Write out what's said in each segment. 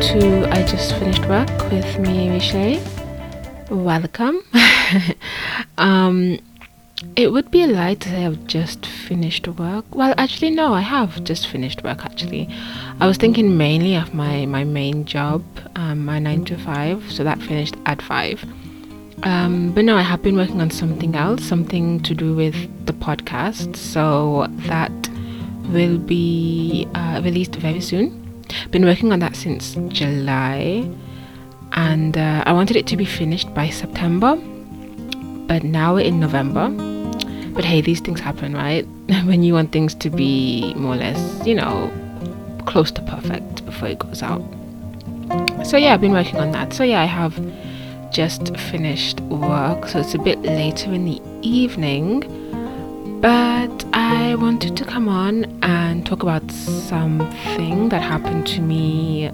To I Just Finished Work with me, Riche. Welcome. um, it would be a lie to say I've just finished work. Well, actually, no, I have just finished work. Actually, I was thinking mainly of my my main job, um, my nine to five. So that finished at five. Um, but no, I have been working on something else, something to do with the podcast. So that will be uh, released very soon. Been working on that since July, and uh, I wanted it to be finished by September. But now we're in November. But hey, these things happen, right? when you want things to be more or less, you know, close to perfect before it goes out. So yeah, I've been working on that. So yeah, I have just finished work, so it's a bit later in the evening. But I wanted to come on and talk about something that happened to me.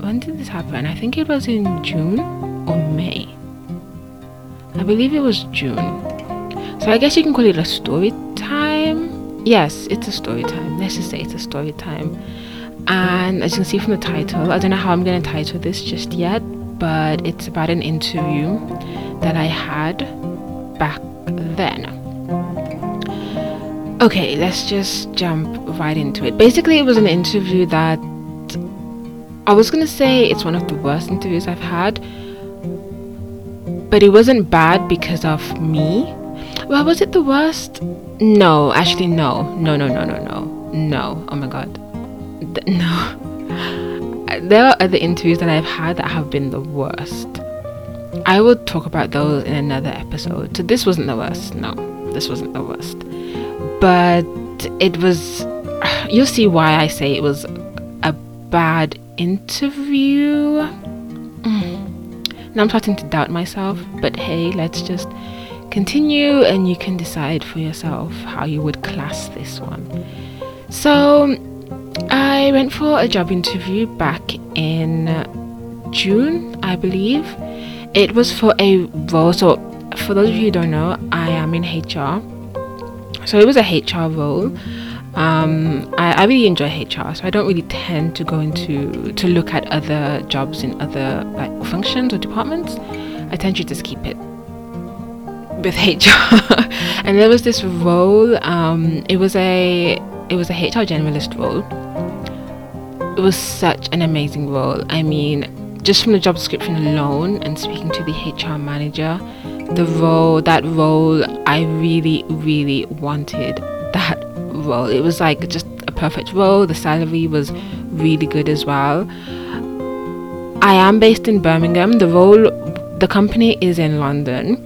When did this happen? I think it was in June or May. I believe it was June. So I guess you can call it a story time. Yes, it's a story time. Let's just say it's a story time. And as you can see from the title, I don't know how I'm going to title this just yet, but it's about an interview that I had back then. Okay, let's just jump right into it. Basically, it was an interview that I was gonna say it's one of the worst interviews I've had, but it wasn't bad because of me. Well, was it the worst? No, actually, no, no, no, no, no, no, no. Oh my god, no. There are other interviews that I've had that have been the worst. I will talk about those in another episode. So this wasn't the worst. No, this wasn't the worst but it was you'll see why I say it was a bad interview. Mm. Now I'm starting to doubt myself, but hey, let's just continue and you can decide for yourself how you would class this one. So, I went for a job interview back in June, I believe. It was for a role, so for those of you who don't know, I am in HR so it was a HR role. Um, I, I really enjoy HR, so I don't really tend to go into to look at other jobs in other like functions or departments. I tend to just keep it with HR. and there was this role. Um, it was a it was a HR generalist role. It was such an amazing role. I mean, just from the job description alone and speaking to the HR manager, the role, that role, I really, really wanted that role. It was like just a perfect role. The salary was really good as well. I am based in Birmingham. The role, the company is in London,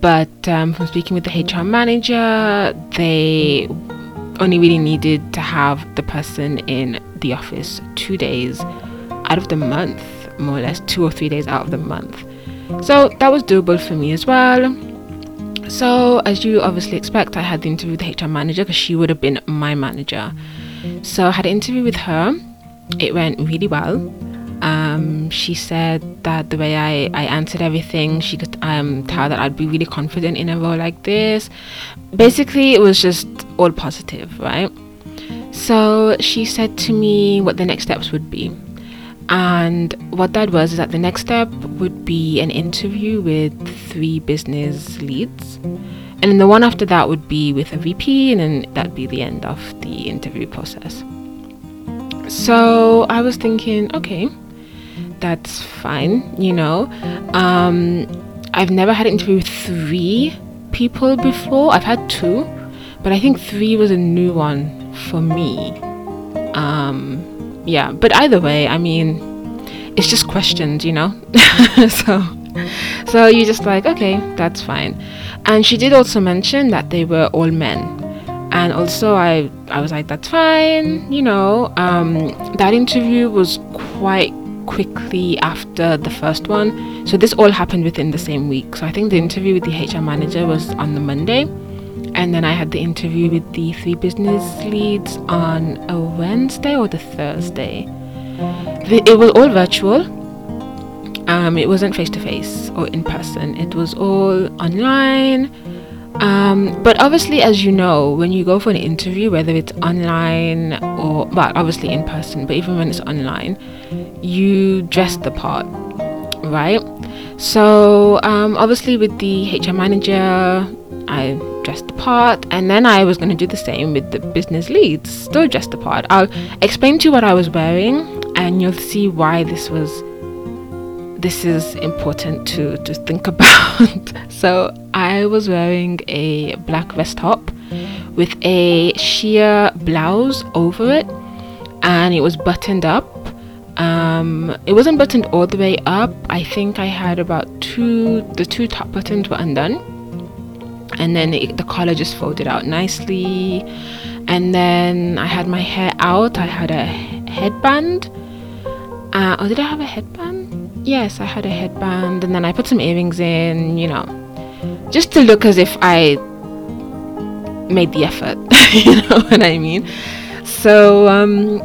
but um, from speaking with the HR manager, they only really needed to have the person in the office two days out of the month, more or less two or three days out of the month. So that was doable for me as well. So, as you obviously expect, I had the interview with the HR manager because she would have been my manager. So, I had an interview with her. It went really well. Um, she said that the way I, I answered everything, she could um, tell that I'd be really confident in a role like this. Basically, it was just all positive, right? So, she said to me what the next steps would be. And what that was is that the next step would be an interview with three business leads. And then the one after that would be with a VP, and then that'd be the end of the interview process. So I was thinking, okay, that's fine, you know. Um, I've never had an interview with three people before. I've had two, but I think three was a new one for me. Um, yeah, but either way, I mean, it's just questions, you know? so so you just like, okay, that's fine. And she did also mention that they were all men. And also I I was like, that's fine, you know. Um, that interview was quite quickly after the first one. So this all happened within the same week. So I think the interview with the HR manager was on the Monday and then I had the interview with the three business leads on a Wednesday or the Thursday. It was all virtual. Um, it wasn't face to face or in person. It was all online. Um, but obviously, as you know, when you go for an interview, whether it's online or, well, obviously in person, but even when it's online, you dress the part, right? So, um, obviously, with the HR manager, I dressed the part, and then I was going to do the same with the business leads, still dressed the part. I'll explain to you what I was wearing, and you'll see why this was this is important to, to think about. so I was wearing a black vest top with a sheer blouse over it and it was buttoned up. Um, it wasn't buttoned all the way up. I think I had about two, the two top buttons were undone. And then it, the collar just folded out nicely. And then I had my hair out. I had a headband. Uh, oh, did I have a headband? yes, I had a headband and then I put some earrings in, you know, just to look as if I made the effort, you know what I mean? So, um,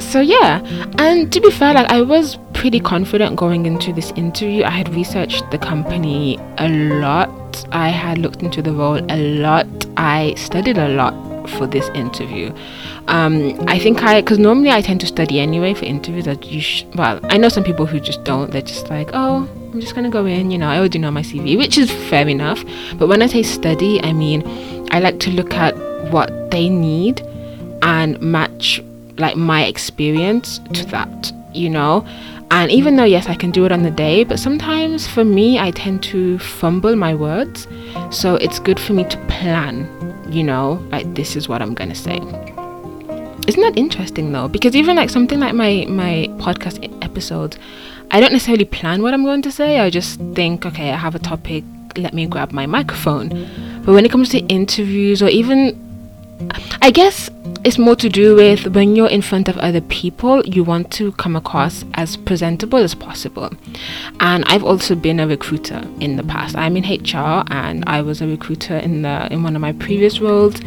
so yeah, and to be fair, like I was pretty confident going into this interview. I had researched the company a lot, I had looked into the role a lot, I studied a lot for this interview. Um, I think I, because normally I tend to study anyway for interviews. That you, sh- well, I know some people who just don't. They're just like, oh, I'm just gonna go in. You know, I already know my CV, which is fair enough. But when I say study, I mean I like to look at what they need and match like my experience to that. You know, and even though, yes, I can do it on the day, but sometimes for me, I tend to fumble my words. So it's good for me to plan, you know, like this is what I'm going to say. Isn't that interesting though? Because even like something like my my podcast episodes, I don't necessarily plan what I'm going to say. I just think, okay, I have a topic, let me grab my microphone. But when it comes to interviews or even I guess it's more to do with when you're in front of other people, you want to come across as presentable as possible. And I've also been a recruiter in the past. I'm in HR and I was a recruiter in the in one of my previous roles.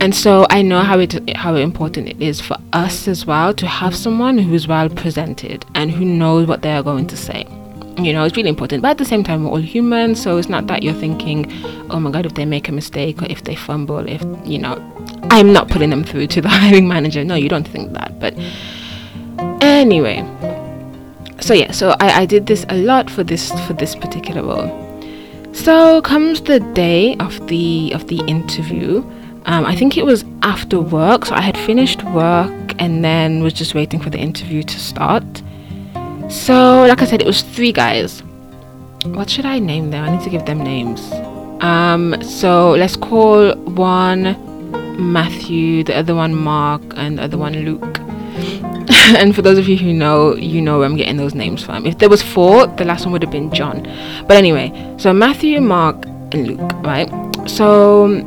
And so I know how it how important it is for us as well to have someone who's well presented and who knows what they are going to say you know it's really important. But at the same time we're all human so it's not that you're thinking oh my god if they make a mistake or if they fumble if you know i'm not putting them through to the hiring manager. No you don't think that. But anyway so yeah so I, I did this a lot for this for this particular role. So comes the day of the of the interview. Um, i think it was after work. So i had finished work and then was just waiting for the interview to start so, like I said, it was three guys. What should I name them? I need to give them names. Um, so let's call one Matthew, the other one Mark, and the other one Luke. and for those of you who know, you know where I'm getting those names from. If there was four, the last one would have been John. But anyway, so Matthew, Mark, and Luke, right? So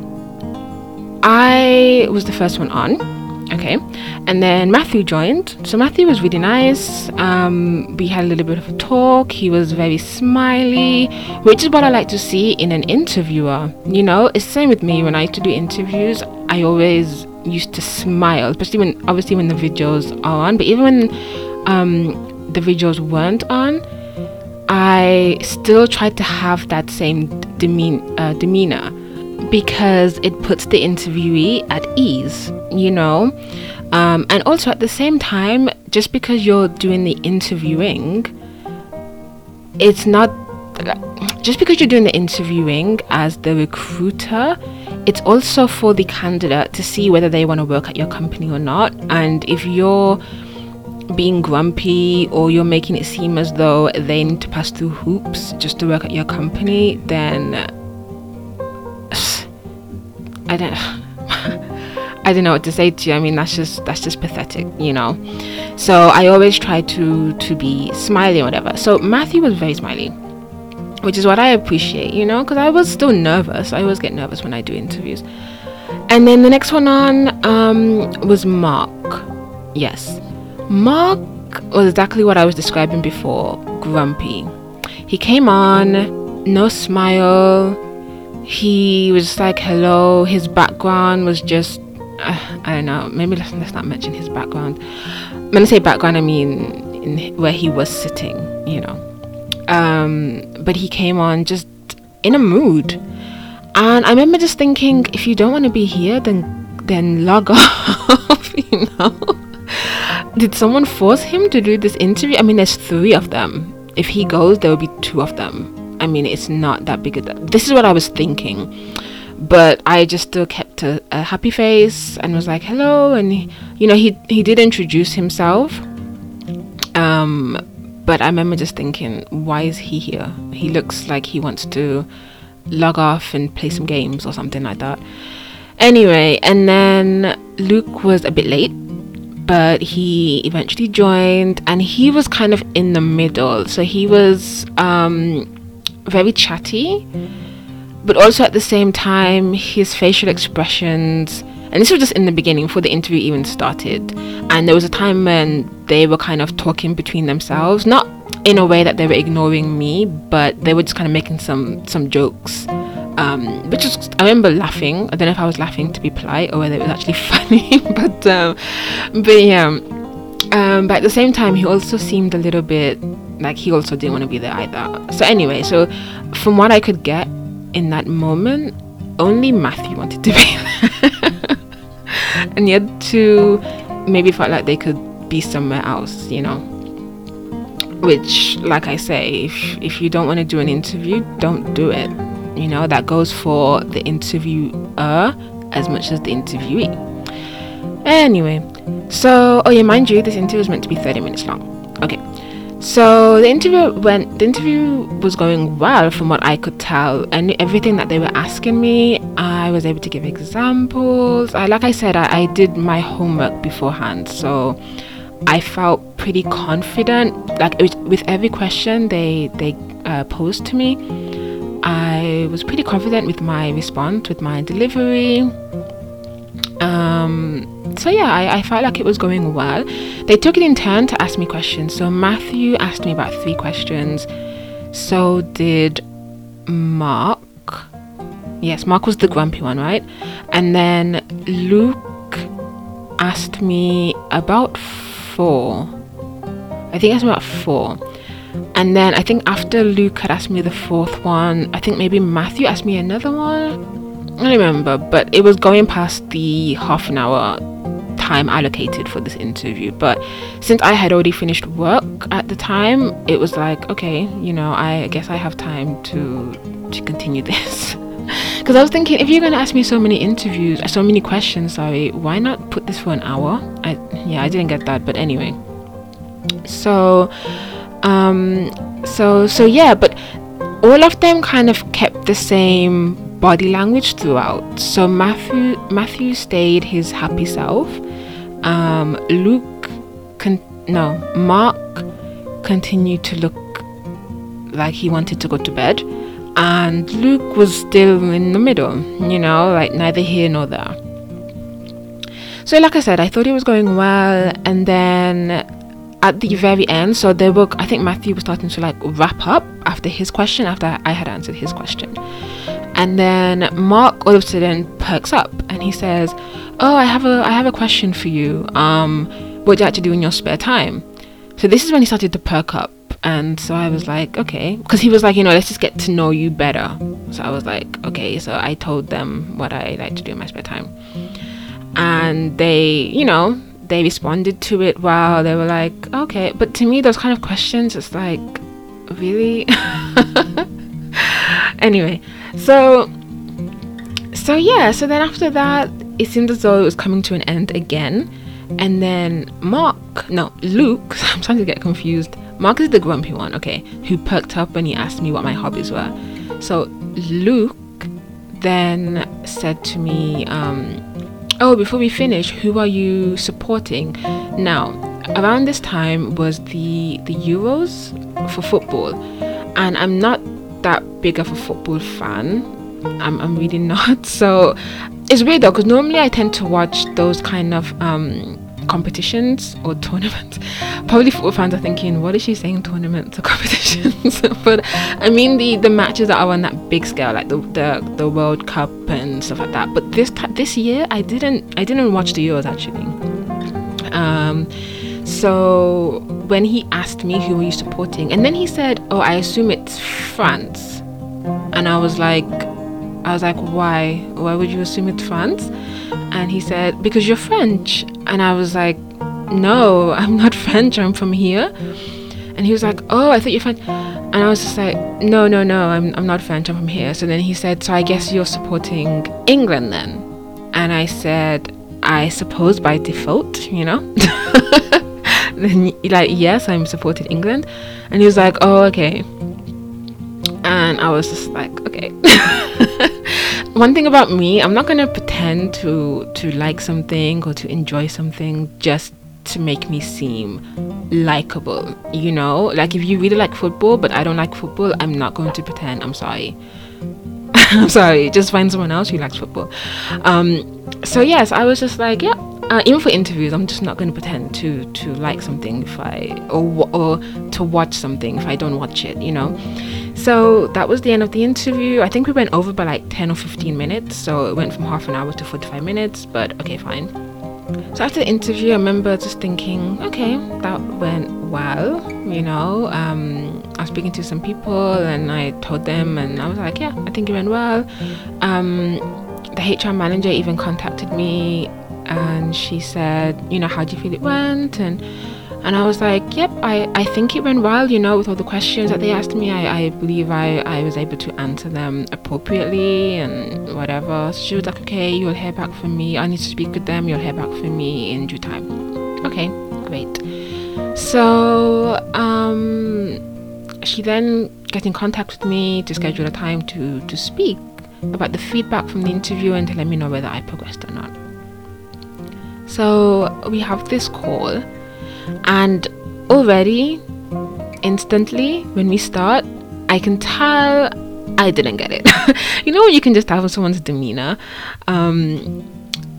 I was the first one on okay. And then matthew joined. So matthew was really nice. Um, we had a little bit of a talk. He was very smiley which is what i like to see in an interviewer. You know it's same with me. When i used to do interviews i always used to smile especially when obviously when the videos are on. But even when um, the videos weren't on i still tried to have that same demean- uh, demeanor because it puts the interviewee at ease, you know. Um, and also at the same time, just because you're doing the interviewing, it's not just because you're doing the interviewing as the recruiter, it's also for the candidate to see whether they want to work at your company or not. And if you're being grumpy or you're making it seem as though they need to pass through hoops just to work at your company, then I don't I don't know what to say to you. I mean that's just that's just pathetic, you know. So I always try to to be smiling, whatever. So Matthew was very smiley, which is what I appreciate, you know, because I was still nervous. I always get nervous when I do interviews. And then the next one on um, was Mark. Yes, Mark was exactly what I was describing before. Grumpy. He came on, no smile he was like hello his background was just uh, i don't know maybe let's, let's not mention his background when i say background i mean in where he was sitting you know um, but he came on just in a mood And I remember just thinking, if you don't want to be here, then then log off, you know. Did someone force him to do this interview? I mean, there's three of them. If he goes, there will be two of them. I mean, it's not that big. A, deal. this is what I was thinking, but I just still kept a, a happy face and was like, "Hello," and he, you know, he he did introduce himself. Um, but I remember just thinking, why is he here? He looks like he wants to log off and play some games or something like that. Anyway, and then Luke was a bit late, but he eventually joined and he was kind of in the middle. So he was um, very chatty, but also at the same time, his facial expressions. And this was just in the beginning before the interview even started. And there was a time when they were kind of talking between themselves, not in a way that they were ignoring me, but they were just kind of making some some jokes. Um, which was I remember laughing. I don't know if I was laughing to be polite or whether it was actually funny, but um, but yeah. Um, but at the same time, he also seemed a little bit like he also didn't want to be there either. So anyway, so from what I could get in that moment, only Matthew wanted to be there, and the other two maybe felt like they could be somewhere else, you know? Which like i say if if you don't want to do an interview don't do it. You know that goes for the interviewer as much as the interviewee. Anyway so oh yeah mind you this interview was meant to be 30 minutes long. Okay so the interview went the interview was going well from what i could tell and everything that they were asking me i was able to give examples I, like i said I, I did my homework beforehand so I felt pretty confident. Like with every question they they uh, posed to me, I was pretty confident with my response, with my delivery. Um, so yeah, I, I felt like it was going well. They took it in turn to ask me questions. So Matthew asked me about three questions. So did Mark. Yes, Mark was the grumpy one, right? And then Luke asked me about four. I think that's about four. And then I think after Luke had asked me the fourth one, I think maybe Matthew asked me another one. I remember, but it was going past the half an hour time allocated for this interview. But since I had already finished work at the time, it was like, okay, you know, I guess I have time to to continue this. Because I was thinking, if you're going to ask me so many interviews, so many questions, sorry, why not put this for an hour? I yeah, I didn't get that, but anyway. So, um, so so yeah, but all of them kind of kept the same body language throughout. So Matthew Matthew stayed his happy self. Um, Luke, con- no, Mark continued to look like he wanted to go to bed and Luke was still in the middle, you know, like neither here nor there. So, like I said, I thought it was going well, and then at the very end, so they were, I think Matthew was starting to like wrap up after his question, after I had answered his question. And then Mark all of a sudden perks up and he says, "Oh, I have a I have a question for you. Um, what do you like to do in your spare time?" So this is when he started to perk up and so I was like, okay, because he was like, you know, let's just get to know you better. So I was like, okay. So I told them what I like to do in my spare time, and they, you know, they responded to it well. They were like, okay. But to me, those kind of questions, it's like, really. anyway, so so yeah. So then after that, it seemed as though it was coming to an end again. And then Mark, no, Luke, I'm trying to get confused. Mark is the grumpy one, okay, who perked up when he asked me what my hobbies were. So Luke then said to me, um, Oh, before we finish, who are you supporting? Now, around this time was the the Euros for football, and I'm not that big of a football fan. I'm, I'm really not. So it's weird though, because normally I tend to watch those kind of um, competitions or tournaments. Probably football fans are thinking, what is she saying, tournaments or competitions? but I mean the the matches that are on that big scale, like the the, the World Cup and stuff like that. But this this year, I didn't I didn't watch the Euros actually. Um, so when he asked me who were you supporting, and then he said, "Oh, I assume it's France," and I was like, I was like, why? Why would you assume it's France? And he said, because you're French. And I was like, no, I'm not French. I'm from here. And he was like, oh, I thought you're French. And I was just like, no, no, no, I'm, I'm not French. I'm from here. So then he said, so I guess you're supporting England then. And I said, I suppose by default, you know? like, yes, I'm supporting England. And he was like, oh, okay and I was just like, okay. One thing about me, I'm not gonna pretend to to like something or to enjoy something just to make me seem likable. You know, like if you really like football, but I don't like football, I'm not going to pretend. I'm sorry. I'm sorry. Just find someone else who likes football. Um, so yes, I was just like, yeah, uh, even for interviews, I'm just not going to pretend to to like something if I or or to watch something if I don't watch it. You know. So that was the end of the interview. I think we went over by like 10 or 15 minutes. So it went from half an hour to 45 minutes, but okay, fine. So after the interview, I remember just thinking, okay, that went well. You know, um, I was speaking to some people and I told them, and I was like, yeah, I think it went well. Um, the HR manager even contacted me and she said, you know, how do you feel it went? And and I was like, yep, I, I think it went well, you know, with all the questions that they asked me. I, I believe I, I was able to answer them appropriately and whatever. So she was like, okay, you'll hear back from me. I need to speak with them. You'll hear back from me in due time. Okay, great. So um, she then got in contact with me to schedule a time to, to speak about the feedback from the interview and to let me know whether I progressed or not. So we have this call and already, instantly, when we start, I can tell I didn't get it. you know, you can just tell from someone's demeanor. Um,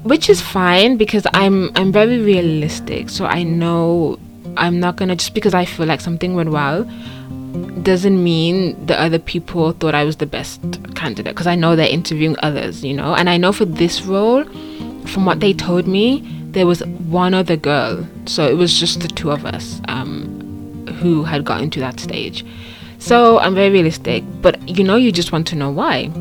which is fine because I'm I'm very realistic, so I know I'm not gonna just because I feel like something went well doesn't mean the other people thought I was the best candidate because I know they're interviewing others, you know, and I know for this role, from what they told me, there was one other girl, so it was just the two of us um, who had gotten to that stage. So I'm very realistic, but you know, you just want to know why.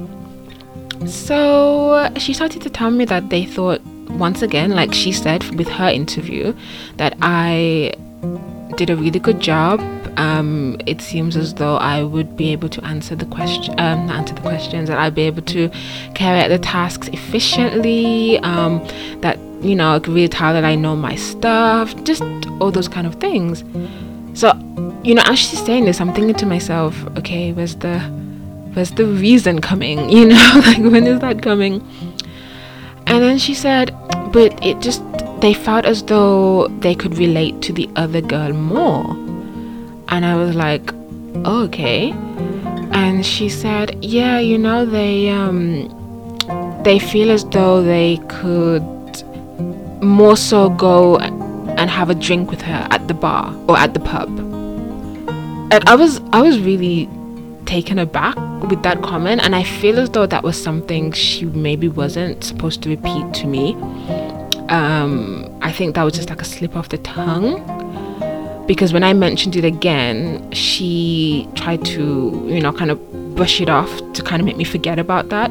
So she started to tell me that they thought, once again, like she said with her interview, that I did a really good job. Um, it seems as though I would be able to answer the question, um, answer the questions, that I'd be able to carry out the tasks efficiently. Um, that you know, I could really tell that I know my stuff, just all those kind of things. So, you know, as she's saying this, I'm thinking to myself, okay, where's the where's the reason coming? You know, like when is that coming? And then she said, but it just they felt as though they could relate to the other girl more. And I was like, oh, okay. And she said, yeah, you know, they um they feel as though they could more so go and have a drink with her at the bar or at the pub. And I was I was really taken aback with that comment and I feel as though that was something she maybe wasn't supposed to repeat to me. Um, I think that was just like a slip of the tongue because when I mentioned it again, she tried to, you know, kind of brush it off to kind of make me forget about that.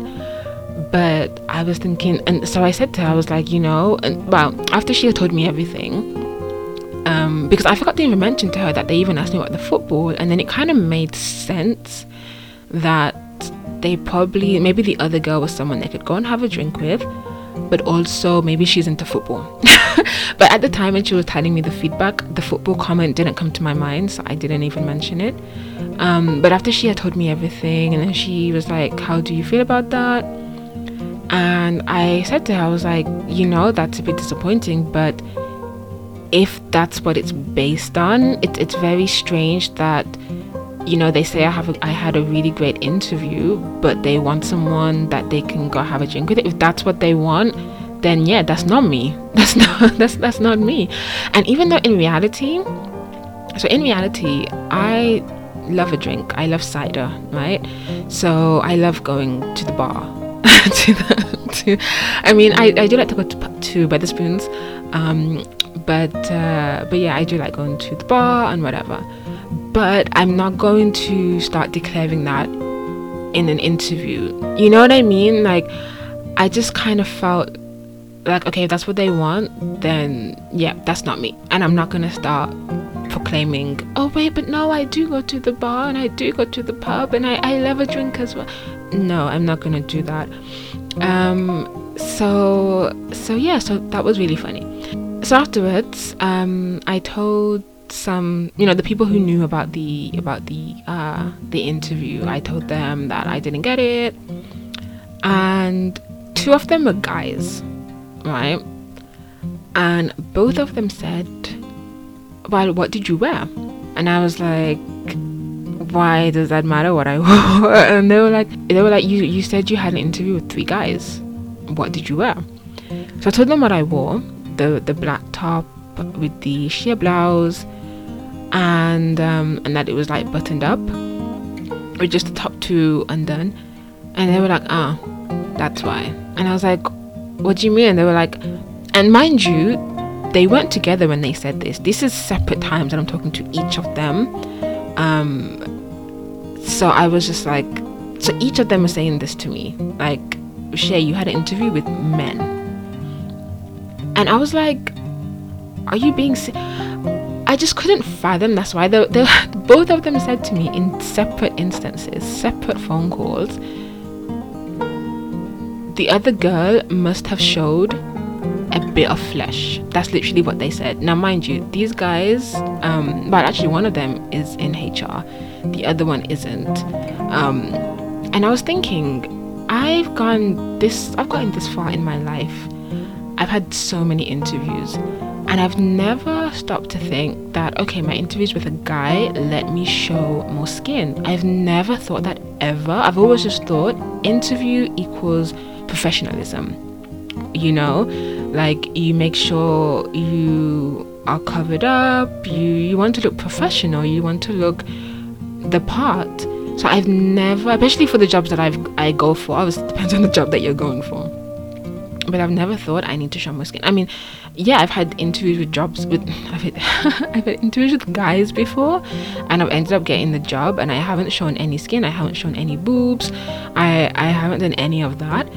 But I was thinking, and so I said to her, I was like, you know, and well, after she had told me everything, um, because I forgot to even mention to her that they even asked me about the football, and then it kind of made sense that they probably, maybe the other girl was someone they could go and have a drink with, but also maybe she's into football. but at the time when she was telling me the feedback, the football comment didn't come to my mind, so I didn't even mention it. Um, but after she had told me everything, and then she was like, How do you feel about that? And I said to her, I was like, you know, that's a bit disappointing, but if that's what it's based on, it, it's very strange that, you know, they say I have a, I had a really great interview, but they want someone that they can go have a drink with. If that's what they want, then yeah, that's not me. That's not that's that's not me. And even though in reality, so in reality, I love a drink. I love cider, right? So I love going to the bar to the, to I mean I, I do like to go to, to Wetherspoons um but uh, but yeah I do like going to the bar and whatever but I'm not going to start declaring that in an interview. You know what I mean? Like, I just kind of felt like, okay, if that's what they want, then yeah, that's not me. And I'm not gonna start proclaiming, oh, wait, but no, I do go to the bar and I do go to the pub and I, I love a drink as well. No, I'm not gonna do that. Um, so, so yeah, so that was really funny. So afterwards, um, I told some you know the people who knew about the about the uh the interview i told them that i didn't get it. And two of them were guys right? And both of them said well what did you wear? And i was like why does that matter what i wore? And they were like they were like you you said you had an interview with three guys. What did you wear? So i told them what i wore the the black top with the sheer blouse and um, and that it was like buttoned up with just the top two undone. And they were like ah oh, that's why. And i was like what do you mean? And they were like and mind you they weren't together when they said this. This is separate times and i'm talking to each of them. Um so i was just like so each of them was saying this to me like shay you had an interview with men. And i was like are you being si- I just couldn't fathom. That's why they, both of them said to me in separate instances, separate phone calls. The other girl must have showed a bit of flesh. That's literally what they said. Now, mind you, these guys, um, but actually, one of them is in HR, the other one isn't. Um, and I was thinking, I've gone this, I've gotten this far in my life. I've had so many interviews and I've never stopped to think that, okay, my interviews with a guy let me show more skin. I've never thought that ever. I've always just thought interview equals professionalism. You know, like you make sure you are covered up, you, you want to look professional, you want to look the part. So I've never, especially for the jobs that I've I go for, obviously it depends on the job that you're going for but I've never thought I need to show my skin. I mean, yeah, I've had interviews with jobs with I've had, I've had interviews with guys before, and I've ended up getting the job, and I haven't shown any skin. I haven't shown any boobs. I I haven't done any of that.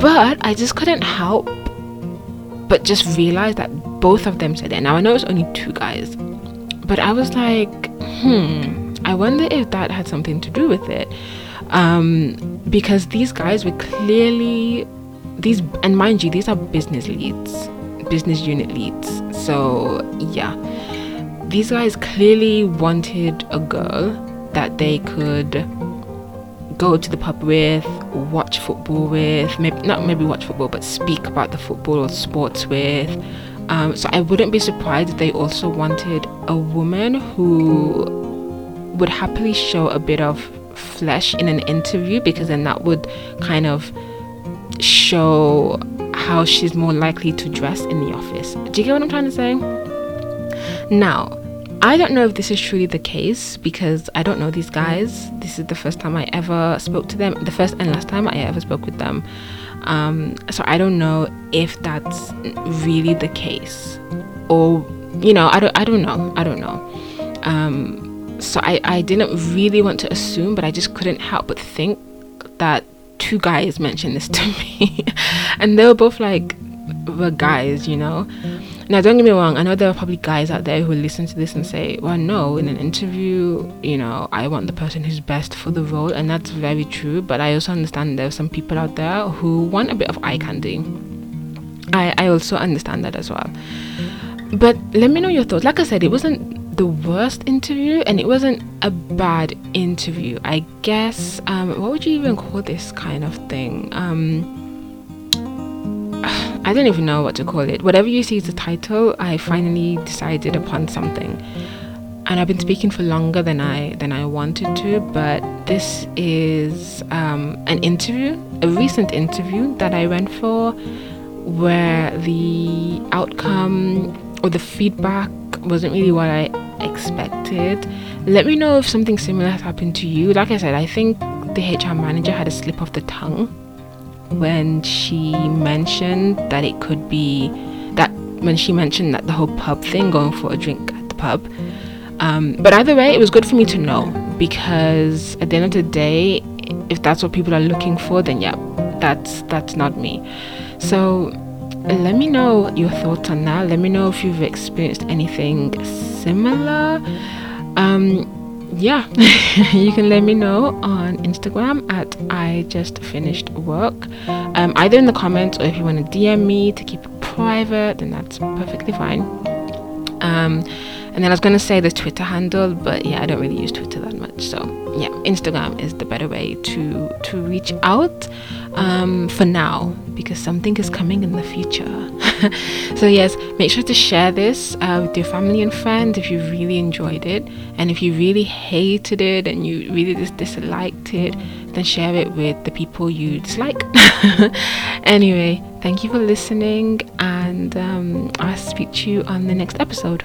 But I just couldn't help but just realize that both of them said it. Now I know it's only two guys, but I was like, hmm, I wonder if that had something to do with it. Um, because these guys were clearly these and mind you these are business leads business unit leads. So yeah. These guys clearly wanted a girl that they could go to the pub with watch football with maybe not maybe watch football but speak about the football or sports with. Um, so i wouldn't be surprised if they also wanted a woman who would happily show a bit of flesh in an interview because then that would kind of show how she's more likely to dress in the office. Do you get what I'm trying to say? Now, I don't know if this is truly the case because I don't know these guys. This is the first time I ever spoke to them, the first and last time I ever spoke with them. Um, so I don't know if that's really the case, or you know, I don't, I don't know, I don't know. Um, so I, I didn't really want to assume, but I just couldn't help but think that two guys mentioned this to me, and they were both like, were guys, you know. Now, don't get me wrong, I know there are probably guys out there who listen to this and say, well, no, in an interview, you know, I want the person who's best for the role, and that's very true. But I also understand there are some people out there who want a bit of eye candy. I, I also understand that as well. But let me know your thoughts. Like I said, it wasn't the worst interview and it wasn't a bad interview i guess. Um, what would you even call this kind of thing? Um, i don't even know what to call it. Whatever you see as the title i finally decided upon something. And i've been speaking for longer than i than i wanted to but this is um, an interview a recent interview that i went for where the outcome or the feedback wasn't really what I expected. Let me know if something similar has happened to you. Like I said, I think the HR manager had a slip of the tongue when she mentioned that it could be that when she mentioned that the whole pub thing, going for a drink at the pub. Um, but either way, it was good for me to know because at the end of the day, if that's what people are looking for, then yeah, that's that's not me. So let me know your thoughts on that. Let me know if you've experienced anything similar. Um, yeah, you can let me know on Instagram at I just finished work. Um, either in the comments or if you want to DM me to keep it private, then that's perfectly fine. Um, and then I was gonna say the Twitter handle, but yeah, I don't really use Twitter that much. So yeah, Instagram is the better way to to reach out um, for now because something is coming in the future. so yes, make sure to share this uh, with your family and friends if you really enjoyed it, and if you really hated it and you really just disliked it, then share it with the people you dislike. anyway, thank you for listening, and um, I'll speak to you on the next episode.